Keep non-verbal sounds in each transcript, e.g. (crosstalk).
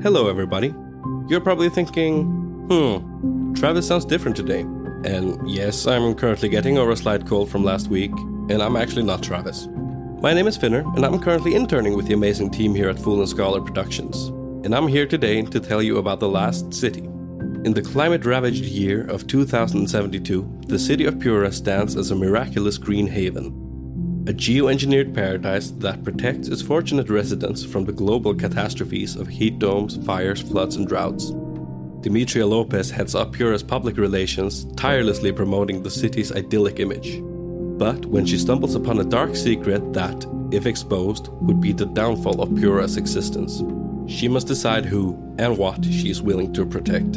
Hello, everybody. You're probably thinking, hmm, Travis sounds different today. And yes, I'm currently getting over a slight cold from last week, and I'm actually not Travis. My name is Finner, and I'm currently interning with the amazing team here at Fool and Scholar Productions. And I'm here today to tell you about The Last City. In the climate ravaged year of 2072, the city of Pura stands as a miraculous green haven, a geoengineered paradise that protects its fortunate residents from the global catastrophes of heat domes, fires, floods, and droughts. Demetria Lopez heads up Pura's public relations, tirelessly promoting the city's idyllic image. But when she stumbles upon a dark secret that, if exposed, would be the downfall of Pura's existence, she must decide who and what she is willing to protect.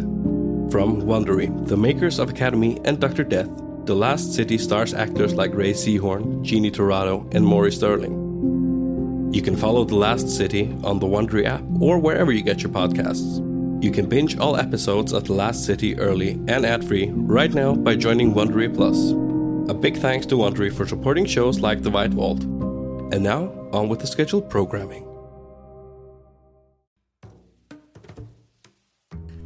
From Wondery, the makers of Academy and Dr. Death, the Last City stars actors like Rhea Seehorn, Jeannie Tirado, and Maury Sterling. You can follow The Last City on the Wondery app or wherever you get your podcasts. You can binge all episodes of The Last City early and ad-free right now by joining Wondery Plus. A big thanks to Wondery for supporting shows like The White Vault. And now, on with the scheduled programming.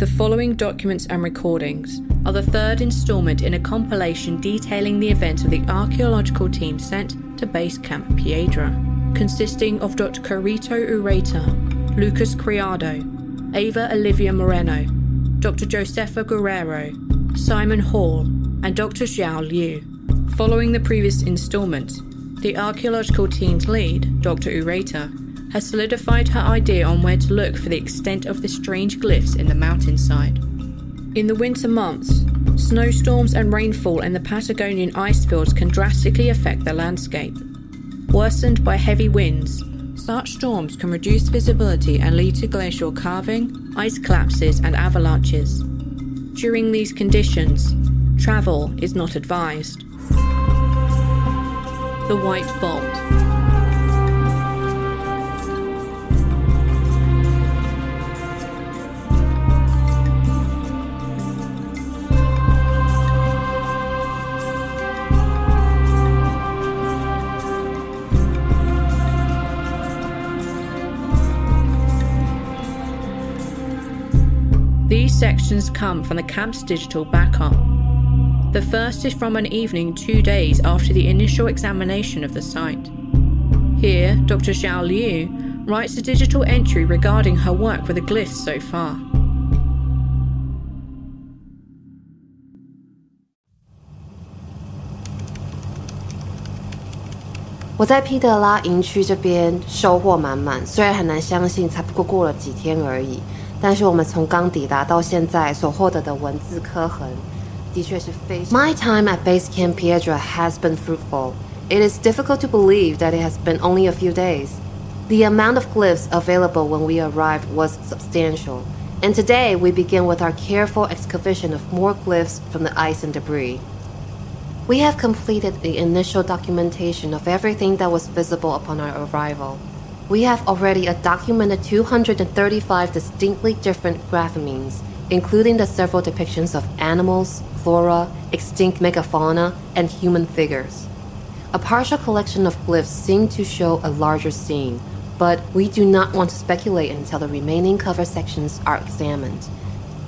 The following documents and recordings are the third installment in a compilation detailing the events of the archaeological team sent to Base Camp Piedra, consisting of Dr. Carito Ureta, Lucas Criado, Ava Olivia Moreno, Dr. Josefa Guerrero, Simon Hall, and Dr. Zhou Liu. Following the previous installment, the archaeological team's lead, Dr. Ureta, has solidified her idea on where to look for the extent of the strange glyphs in the mountainside. In the winter months, snowstorms and rainfall in the Patagonian ice fields can drastically affect the landscape. Worsened by heavy winds, such storms can reduce visibility and lead to glacial calving, ice collapses, and avalanches. During these conditions, travel is not advised. The White Vault. questions come from the camp's digital backup. The first is from an evening two days after the initial examination of the site. Here, Dr. Zhou Liu writes a digital entry regarding her work with the glyphs so far. I 但是我们从刚抵达到现在所获得的文字刻痕，的确是非常。My time at Base Camp Piedra has been fruitful. It is difficult to believe that it has been only a few days. The amount of glyphs available when we arrived was substantial, and today we begin with our careful excavation of more glyphs from the ice and debris. We have completed the initial documentation of everything that was visible upon our arrival we have already a documented 235 distinctly different graphemes, including the several depictions of animals, flora, extinct megafauna, and human figures. A partial collection of glyphs seem to show a larger scene, but we do not want to speculate until the remaining cover sections are examined.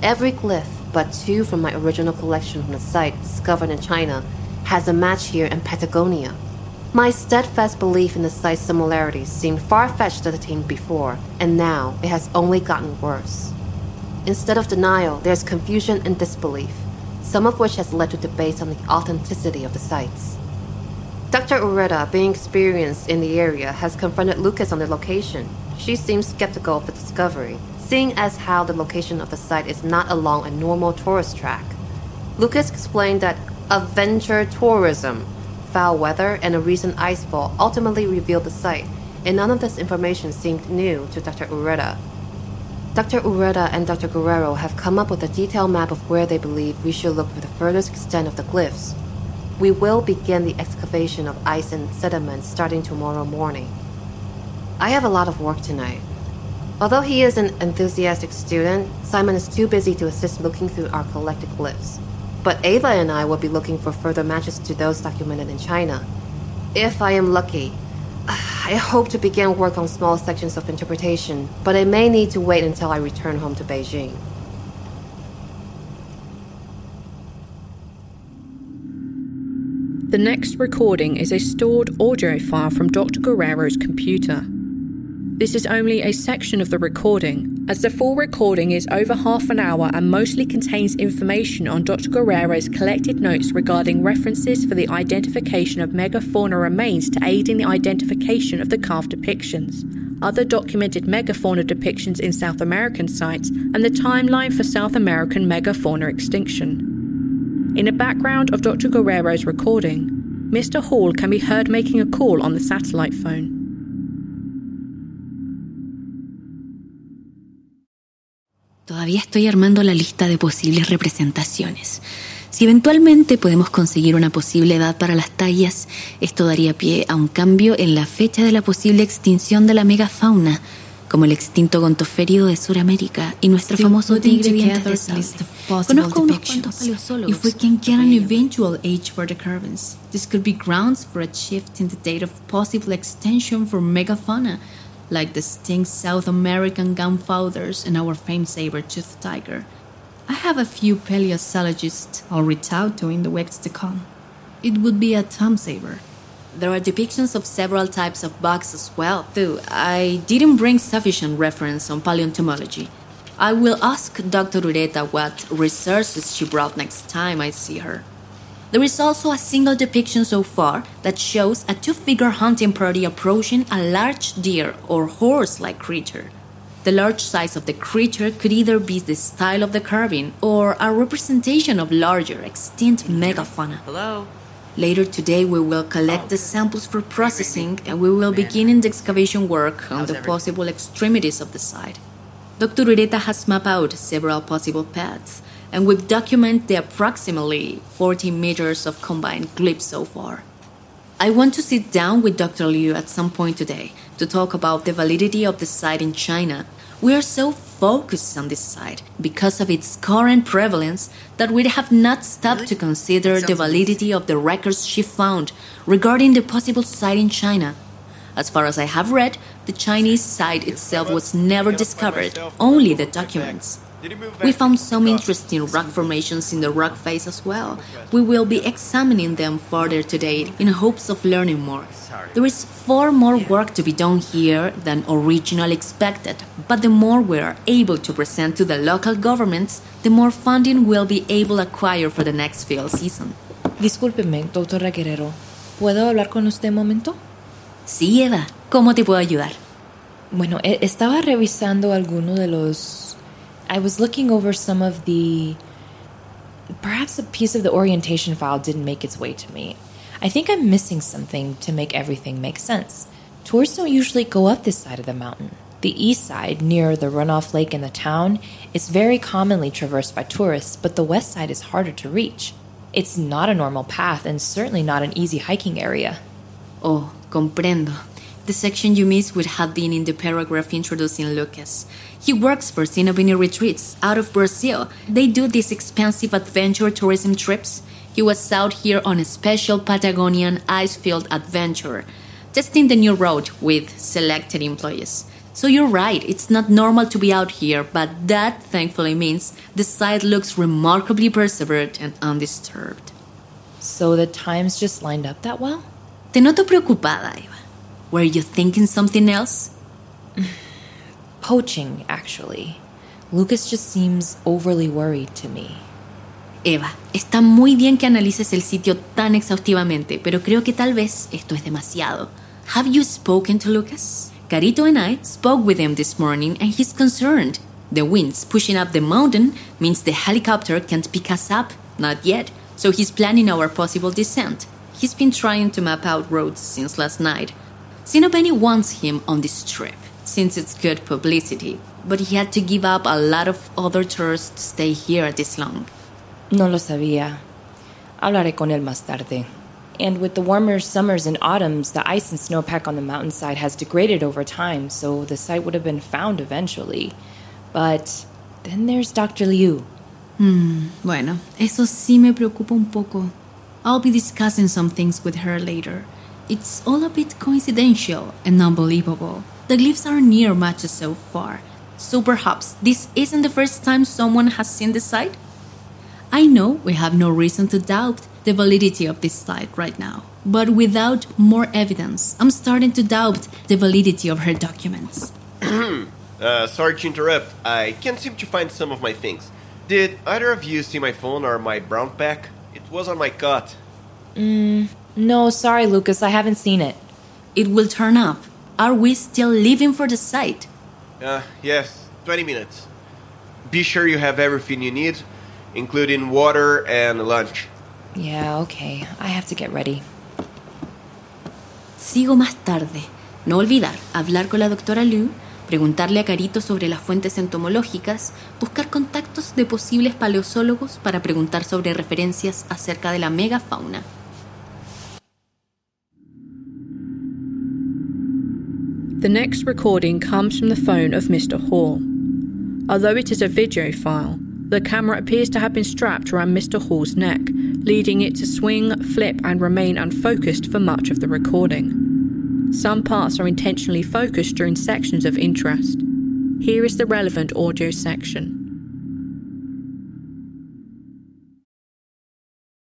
Every glyph, but two from my original collection from the site discovered in China, has a match here in Patagonia. My steadfast belief in the site's similarities seemed far fetched to the team before, and now it has only gotten worse. Instead of denial, there's confusion and disbelief, some of which has led to debates on the authenticity of the sites. Dr. Ureta, being experienced in the area, has confronted Lucas on the location. She seems skeptical of the discovery, seeing as how the location of the site is not along a normal tourist track. Lucas explained that adventure tourism, foul weather, and a recent icefall ultimately revealed the site, and none of this information seemed new to Dr. Ureta. Dr. Ureta and Dr. Guerrero have come up with a detailed map of where they believe we should look for the furthest extent of the glyphs. We will begin the excavation of ice and sediment starting tomorrow morning. I have a lot of work tonight. Although he is an enthusiastic student, Simon is too busy to assist looking through our collected glyphs. But Ava and I will be looking for further matches to those documented in China. If I am lucky, I hope to begin work on small sections of interpretation, but I may need to wait until I return home to Beijing. The next recording is a stored audio file from Dr. Guerrero's computer. This is only a section of the recording, as the full recording is over half an hour and mostly contains information on Dr. Guerrero's collected notes regarding references for the identification of megafauna remains to aid in the identification of the carved depictions, other documented megafauna depictions in South American sites, and the timeline for South American megafauna extinction. In the background of Dr. Guerrero's recording, Mr. Hall can be heard making a call on the satellite phone. Todavía estoy armando la lista de posibles representaciones. Si eventualmente podemos conseguir una posible edad para las tallas, esto daría pie a un cambio en la fecha de la posible extinción de la megafauna, como el extinto gontoférido de Sudamérica y nuestro famoso tigre dientes de sable. Conozco unos cuantos. If we can get an eventual age for the caravans, this could be grounds for a shift in the date of possible extension for megafauna, like the extinct South American gomphotheres and our famed saber-toothed tiger. I have a few paleontologists I'll reach out to in the weeks to come. It would be a Tom saber. There are depictions of several types of bugs as well, though I didn't bring sufficient reference on paleontology. I will ask Dr. Ureta what resources she brought next time I see her. There is also a single depiction so far that shows a two figure hunting party approaching a large deer or horse like creature. The large size of the creature could either be the style of the carving or a representation of larger, extinct megafauna. Hello? Later today, we will collect the samples for processing and we will begin the excavation work on the possible extremities of the site. Dr. Ureta has mapped out several possible paths, and we've documented the approximately 40 meters of combined glyphs so far. I want to sit down with Dr. Liu at some point today to talk about the validity of the site in China. We are so focused on this site because of its current prevalence that we have not stopped to consider the validity of the records she found regarding the possible site in China. As far as I have read, the Chinese site itself was never discovered, only the documents. We found some interesting rock formations in the rock face as well. We will be examining them further today in hopes of learning more. There is far more work to be done here than originally expected, but the more we are able to present to the local governments, the more funding we'll be able to acquire for the next field season. Discúlpeme, doctora Guerrero. ¿Puedo hablar con usted un momento? Sí, Eva, ¿cómo te puedo ayudar? Bueno, estaba revisando alguno de los. I was looking over some of the. Perhaps a piece of the orientation file didn't make its way to me. I think I'm missing something to make everything make sense. Tours don't usually go up this side of the mountain. The east side, near the runoff lake in the town, is very commonly traversed by tourists, but the west side is harder to reach. It's not a normal path and certainly not an easy hiking area. Oh, comprendo. The section you missed would have been in the paragraph introducing Lucas. He works for Sinabini Retreats out of Brazil. They do these expensive adventure tourism trips. He was out here on a special Patagonian ice-field adventure, testing the new road with selected employees. So you're right, it's not normal to be out here, but that thankfully means the site looks remarkably preserved and undisturbed. So the times just lined up that well? Te noto preocupada, Eva. Were you thinking something else? Poaching, actually. Lucas just seems overly worried to me. Eva, está muy bien que analices el sitio tan exhaustivamente, pero creo que tal vez esto es demasiado. Have you spoken to Lucas? Carito and I spoke with him this morning and he's concerned. The winds pushing up the mountain means the helicopter can't pick us up, not yet, so he's planning our possible descent. He's been trying to map out roads since last night. Sinopeni wants him on this trip, since it's good publicity, but he had to give up a lot of other tours to stay here this long. No lo sabía. Hablaré con él más tarde. And with the warmer summers and autumns, the ice and snowpack on the mountainside has degraded over time, so the site would have been found eventually. But then there's Dr. Liu. Hmm, bueno, eso sí me preocupa un poco. I'll be discussing some things with her later. It's all a bit coincidental and unbelievable. The glyphs are near matches so far, so perhaps this isn't the first time someone has seen the site? I know we have no reason to doubt the validity of this site right now, but without more evidence, I'm starting to doubt the validity of her documents. (clears throat) uh, sorry to interrupt. I can't seem to find some of my things. Did either of you see my phone or my brown pack? It was on my cot. Mm, no, sorry, Lucas, I haven't seen it. It will turn up. Are we still leaving for the site? Uh, yes, 20 minutes. Be sure you have everything you need, including water and lunch. Yeah, okay. I have to get ready. Sigo más tarde. No olvidar hablar con la doctora Liu, preguntarle a Carito sobre las fuentes entomológicas, buscar contactos de posibles paleontólogos para preguntar sobre referencias acerca de la megafauna. The next recording comes from the phone of Mr. Hall. Although it is a video file, the camera appears to have been strapped around Mr. Hall's neck, leading it to swing, flip, and remain unfocused for much of the recording. Some parts are intentionally focused during sections of interest. Here is the relevant audio section.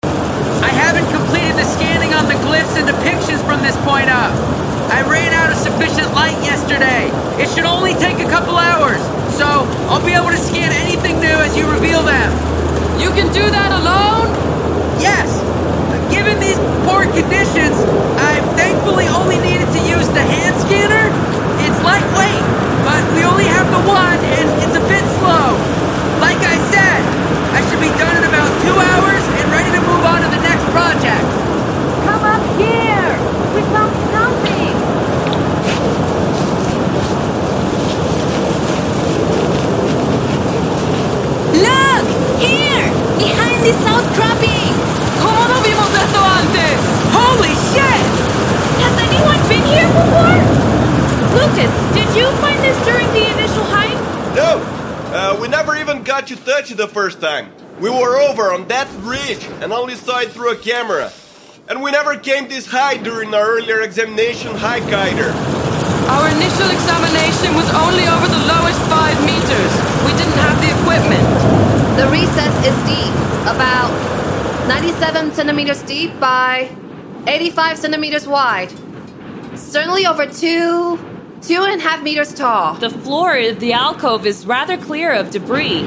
I haven't completed the scanning on the glyphs and depictions from this point up. I ran out of sufficient light yesterday. It should only take a couple hours, so I'll be able to scan anything new as you reveal them. You can do that alone? Yes. Given these poor conditions, I've thankfully only needed to use the hand scanner. It's lightweight, but we only have the one, and it's a bit slow. Like I said, I should be done in about two hours and ready to move on to the next project. Come up here! We found something! Look! Here! Behind this outcropping! ¿Cómo no vimos esto antes? Holy shit! Has anyone been here before? Lucas, did you find this during the initial hike? No! Uh, we never even got you touch it the first time. We were over on that ridge and only saw it through a camera. And we never came this high during our earlier examination hike either. Our initial examination was only over the lowest five meters. We didn't have the equipment. The recess is deep, about 97 centimeters deep by 85 centimeters wide. Certainly over two, two and a half meters tall. The floor of the alcove is rather clear of debris.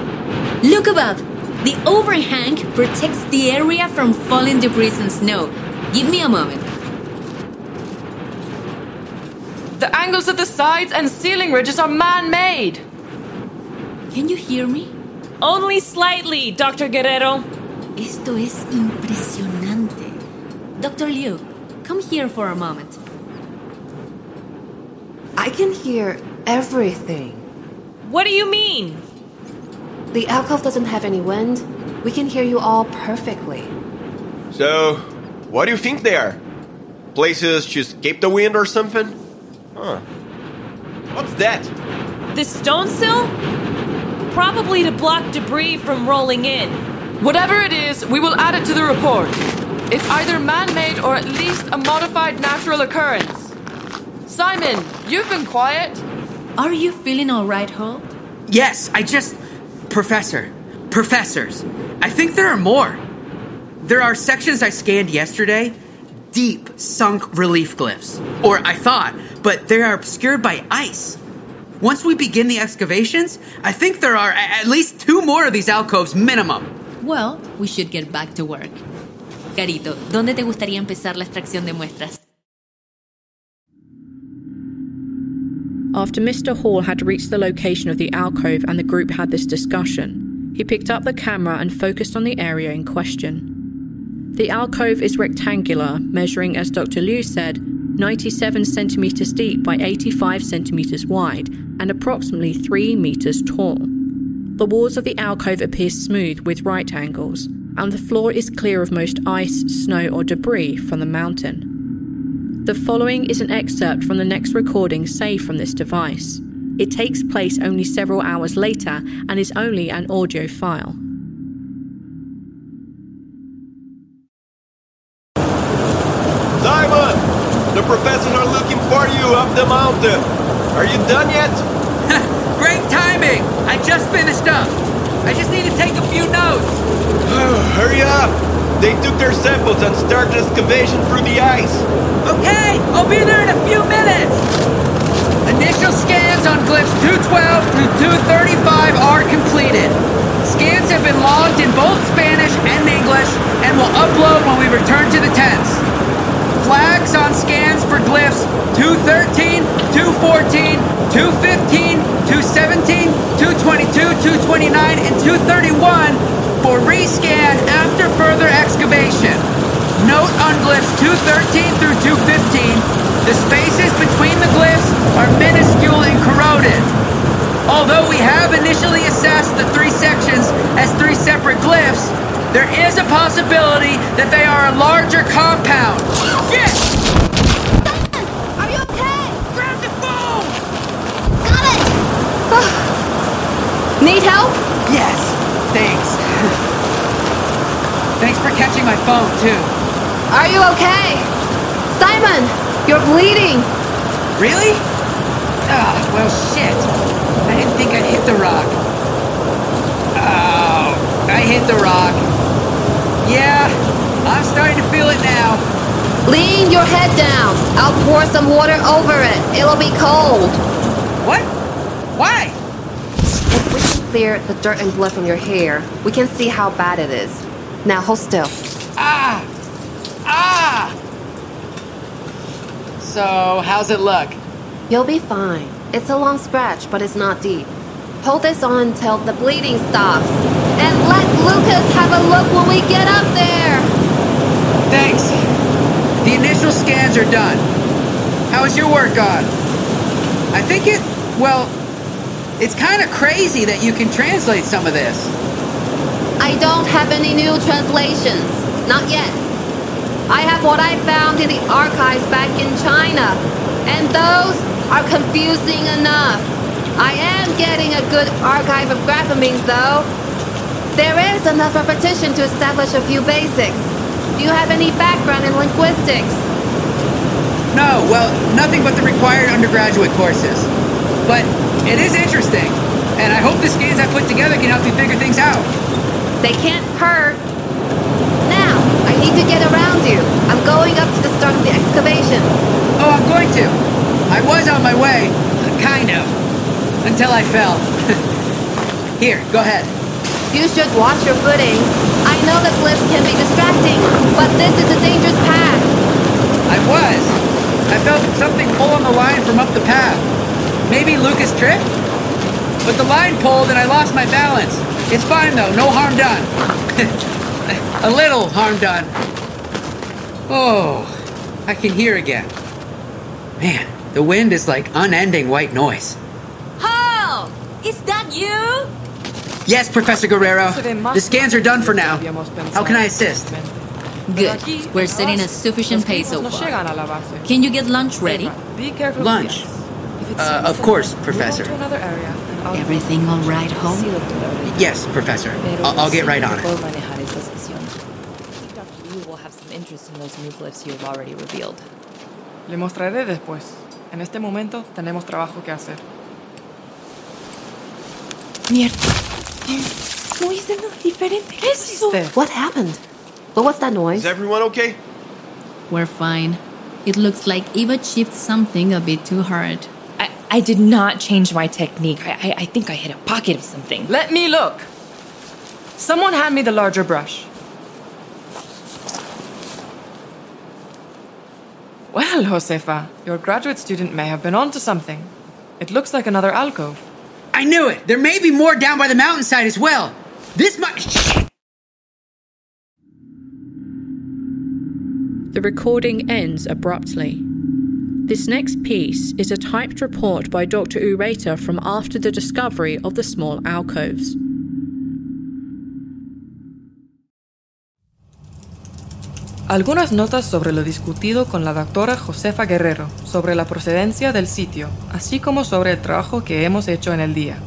Look above! The overhang protects the area from falling debris and snow. Give me a moment. The angles of the sides and ceiling ridges are man made. Can you hear me? Only slightly, Dr. Guerrero. Esto es impresionante. Dr. Liu, come here for a moment. I can hear everything. What do you mean? The alcove doesn't have any wind. We can hear you all perfectly. So, what do you think they are? Places to escape the wind or something? Huh. What's that? The stone sill? Probably to block debris from rolling in. Whatever it is, we will add it to the report. It's either man made or at least a modified natural occurrence. Simon, you've been quiet. Are you feeling alright, Hall? Yes, I just. Professor. Professors. I think there are more. There are sections I scanned yesterday deep, sunk relief glyphs. Or I thought, but they are obscured by ice. once we begin the excavations, I think there are a- at least two more of these alcoves minimum. Well, we should get back to work. Carito, ¿dónde te gustaría empezar la extracción de muestras? After Mr. Hall had reached the location of the alcove and the group had this discussion, he picked up the camera and focused on the area in question. The alcove is rectangular, measuring, as Dr. Liu said, 97 centimeters deep by 85 centimeters wide and approximately 3 meters tall. The walls of the alcove appear smooth with right angles, and the floor is clear of most ice, snow, or debris from the mountain. The following is an excerpt from the next recording saved from this device. It takes place only several hours later and is only an audio file. Simon! The professors are looking for you up the mountain. Are you done yet? (laughs) Great timing! I just finished up. I just need to take a few notes. (sighs) Hurry up! They took their samples and started excavation through the ice. Be there in a few minutes. Initial scans on glyphs 212 through 235 are completed. Scans have been logged in both Spanish and English and will upload when we return to the tents. Flags on scans for glyphs 213, 214, 215, 217, 222, 229, and 231 for rescan after further excavation. Note on glyphs 213 through 215, the spaces between the glyphs are minuscule and corroded. Although we have initially assessed the three sections as three separate glyphs, there is a possibility that they are a larger compound. Shit! Simon! Are you okay? Grab the phone! Got it! (sighs) Need help? Yes, thanks. (laughs) thanks for catching my phone, too. Are you okay? Simon, you're bleeding. Really? Ah, well, shit. I didn't think I'd hit the rock. Oh, I hit the rock. Yeah, I'm starting to feel it now. Lean your head down. I'll pour some water over it. It'll be cold. What? Why? If we can clear the dirt and blood from your hair, we can see how bad it is. Now hold still. Ah! Ah! So, how's it look? You'll be fine. It's a long scratch, but it's not deep. Hold this on until the bleeding stops. And let Lucas have a look when we get up there. Thanks. The initial scans are done. How is your work gone? I think it, well, it's kind of crazy that you can translate some of this. I don't have any new translations. Not yet. I have what I found in the archives back in China. And those are confusing enough. I am getting a good archive of graphemes, though. There is enough repetition to establish a few basics. Do you have any background in linguistics? No, well, nothing but the required undergraduate courses. But it is interesting, and I hope the scans I put together can help you figure things out. They can't hurt. Need to get around you. I'm going up to the start of the excavations. Oh, I'm going to. I was on my way, kind of, until I fell. (laughs) Here, go ahead. You should watch your footing. I know the cliffs can be distracting, but this is a dangerous path. I was. I felt something pull on the line from up the path. Maybe Lucas tripped? But the line pulled and I lost my balance. It's fine though, no harm done. (laughs) a little harm done. Oh, I can hear again. Man, the wind is like unending white noise. Hall! Is that you? Yes, Professor Guerrero. The scans are done for now. How can I assist? Good. We're setting a sufficient pace so far. Can you get lunch ready? Be careful. Lunch? Uh, of course, Professor. to another area, and I'll- Everything all right, home? Yes, Professor. I'll, I'll get right on it. I think Dr. Liu will have some interest in those new glyphs you have already revealed. Le mostraré después. En este momento tenemos trabajo que hacer. Mierda. No hice nada diferente. ¿Qué es What happened? What was that noise? Is everyone okay? We're fine. It looks like Eva chipped something a bit too hard. I, I did not change my technique. I, I, I think I hit a pocket of something. Let me look. Someone hand me the larger brush. Well, Josefa, your graduate student may have been onto something. It looks like another alcove. I knew it. There may be more down by the mountainside as well. This might. The recording ends abruptly. This next piece is a typed report by Dr. Ureta from after the discovery of the small alcoves. Algunas notas sobre lo discutido con la doctora Josefa Guerrero sobre la procedencia del sitio, así como sobre el trabajo que hemos hecho en el día.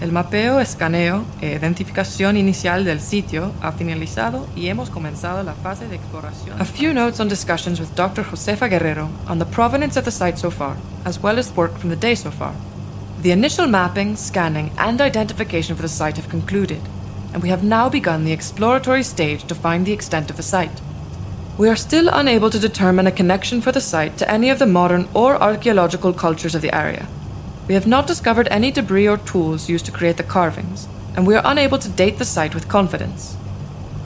El mapeo, escaneo e identificación inicial del sitio ha finalizado y hemos comenzado la fase de exploración. A few notes on discussions with Dr. Josefa Guerrero on the provenance of the site so far, as well as work from the day so far. The initial mapping, scanning, and identification for the site have concluded, and we have now begun the exploratory stage to find the extent of the site. We are still unable to determine a connection for the site to any of the modern or archaeological cultures of the area. We have not discovered any debris or tools used to create the carvings, and we are unable to date the site with confidence.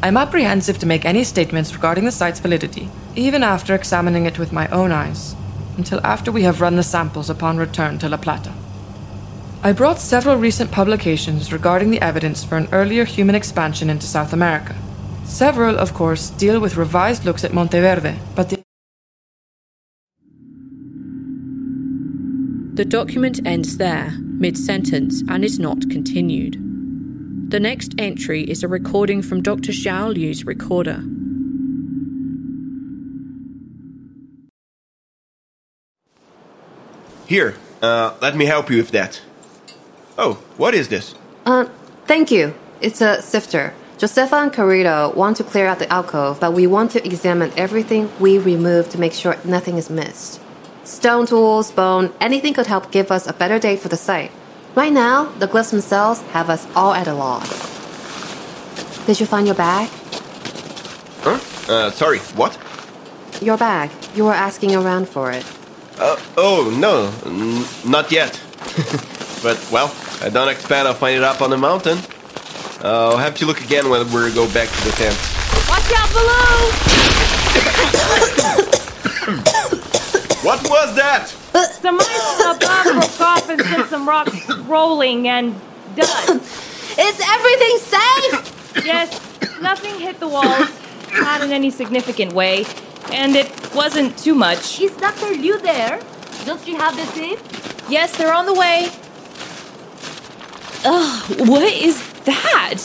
I am apprehensive to make any statements regarding the site's validity, even after examining it with my own eyes, until after we have run the samples upon return to La Plata. I brought several recent publications regarding the evidence for an earlier human expansion into South America. Several, of course, deal with revised looks at Monteverde, but the The document ends there, mid sentence, and is not continued. The next entry is a recording from Dr. Zhou Liu's recorder. Here, uh, let me help you with that. Oh, what is this? Uh, thank you. It's a sifter. Josefa and Carito want to clear out the alcove, but we want to examine everything we remove to make sure nothing is missed. Stone tools, bone, anything could help give us a better date for the site. Right now, the glyphs themselves have us all at a loss. Did you find your bag? Huh? Uh, sorry, what? Your bag. You were asking around for it. Uh, oh, no, n- not yet. (laughs) but, well, I don't expect I'll find it up on the mountain. I'll have to look again when we go back to the tent. Watch out below! What was that? Some ice above broke off and sent some rocks rolling and done. Is everything safe? Yes, nothing hit the walls, not in any significant way, and it wasn't too much. Is Dr. Liu there? Does she have the zip? Yes, they're on the way. Ugh, what is that?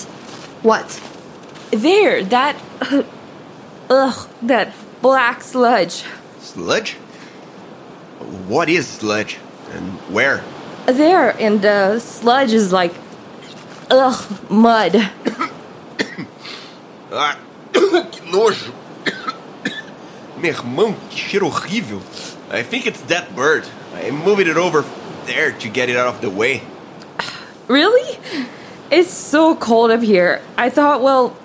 What? There, that. (laughs) Ugh, that black sludge. Sludge? What is sludge? And where? There, and uh, sludge is like. Ugh, mud. (coughs) Ah, (coughs) que nojo! (coughs) Meu irmão, que cheiro horrível! I think it's that bird. I'm moving it over there to get it out of the way. Really? It's so cold up here. I thought, well,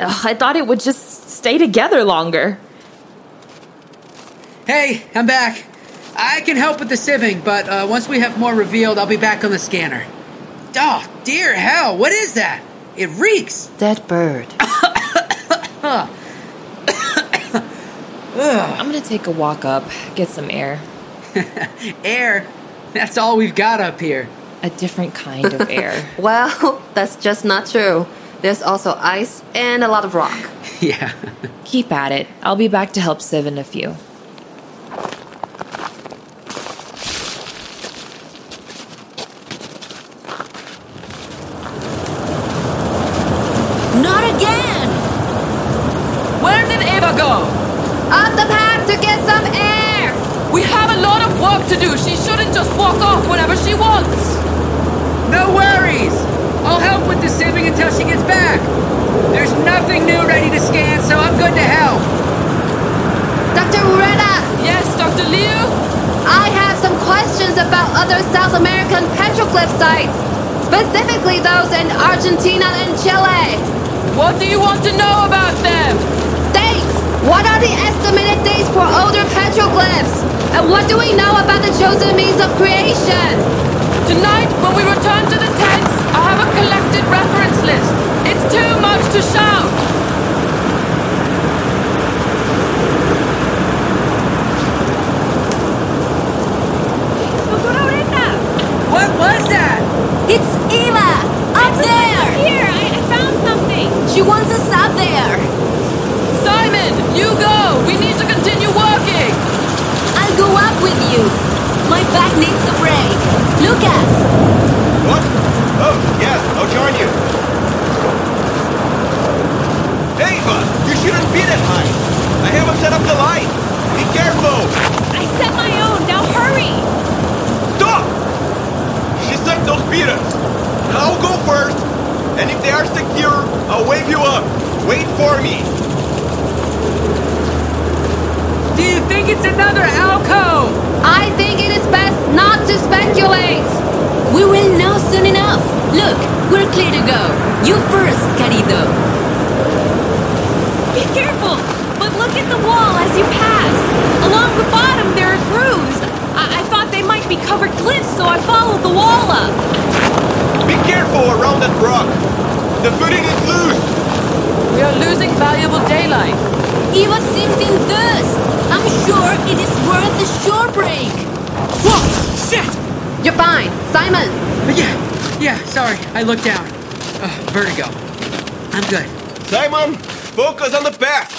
ugh, I thought it would just stay together longer. Hey, I'm back. I can help with the sieving, but uh, once we have more revealed, I'll be back on the scanner. Oh, dear hell, what is that? It reeks. Dead bird. (coughs) I'm gonna take a walk up, get some air. (laughs) Air? That's all we've got up here. A different kind of air. (laughs) Well, that's just not true. There's also ice and a lot of rock. (laughs) Yeah. Keep at it. I'll be back to help sieve in a few. Not again! Where did Ava go? Up the path to get some air! We have a lot of work to do. She shouldn't just walk off whenever she wants. No worries! I'll help with the sieving until she gets back. There's nothing new ready to scan, so I'm good to help. Dr. Ureta, Yes, Dr. Liu? I have some questions about other South American petroglyph sites, specifically those in Argentina and Chile. What do you want to know about them? Dates! What are the estimated dates for older petroglyphs? And what do we know about the chosen means of creation? Tonight, when we return to the tents, I have a collected reference list. It's too much to shout. What was that? It's Eva! Up there! Here, I, I found something. She wants us up there! Simon, you go! We need to continue working! Go up with you! My back needs a break! Lucas! What? Oh, yes, I'll join you. Ava, you shouldn't be that high. I haven't set up the light. Be careful. I set my own. Now hurry. Stop! She set those beaters. I'll go first, and if they are secure, I'll wave you up. Wait for me. Do you think it's another alcove? I think it is best not to speculate. We will know soon enough! Look, we're clear to go! You first, Carito! Be careful. But look at the wall as you pass. Along the bottom, there are grooves. I, I thought they might be covered glyphs, so I followed the wall up. Be careful around that rock. The footing is loose. We are losing valuable daylight. Eva seems in thirst! I'm sure it is worth the shore break! Whoa! Shit! You're fine. Simon, Yeah, yeah, sorry. I looked down. Ugh, vertigo. I'm good. Simon, focus on the path.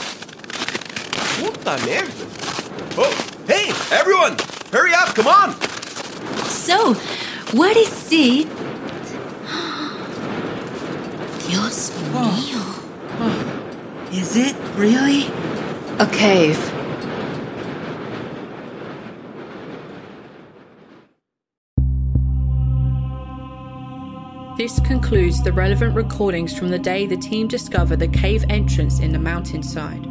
Puta merda. Oh, hey, everyone, hurry up, come on. So, what is it? (gasps) Dios oh. mío. Is it really? a cave. This concludes the relevant recordings from the day the team discovered the cave entrance in the mountainside.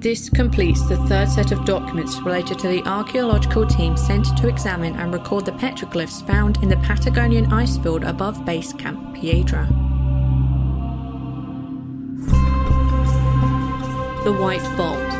This completes the third set of documents related to the archaeological team sent to examine and record the petroglyphs found in the Patagonian ice field above Base Camp Piedra. The White Vault.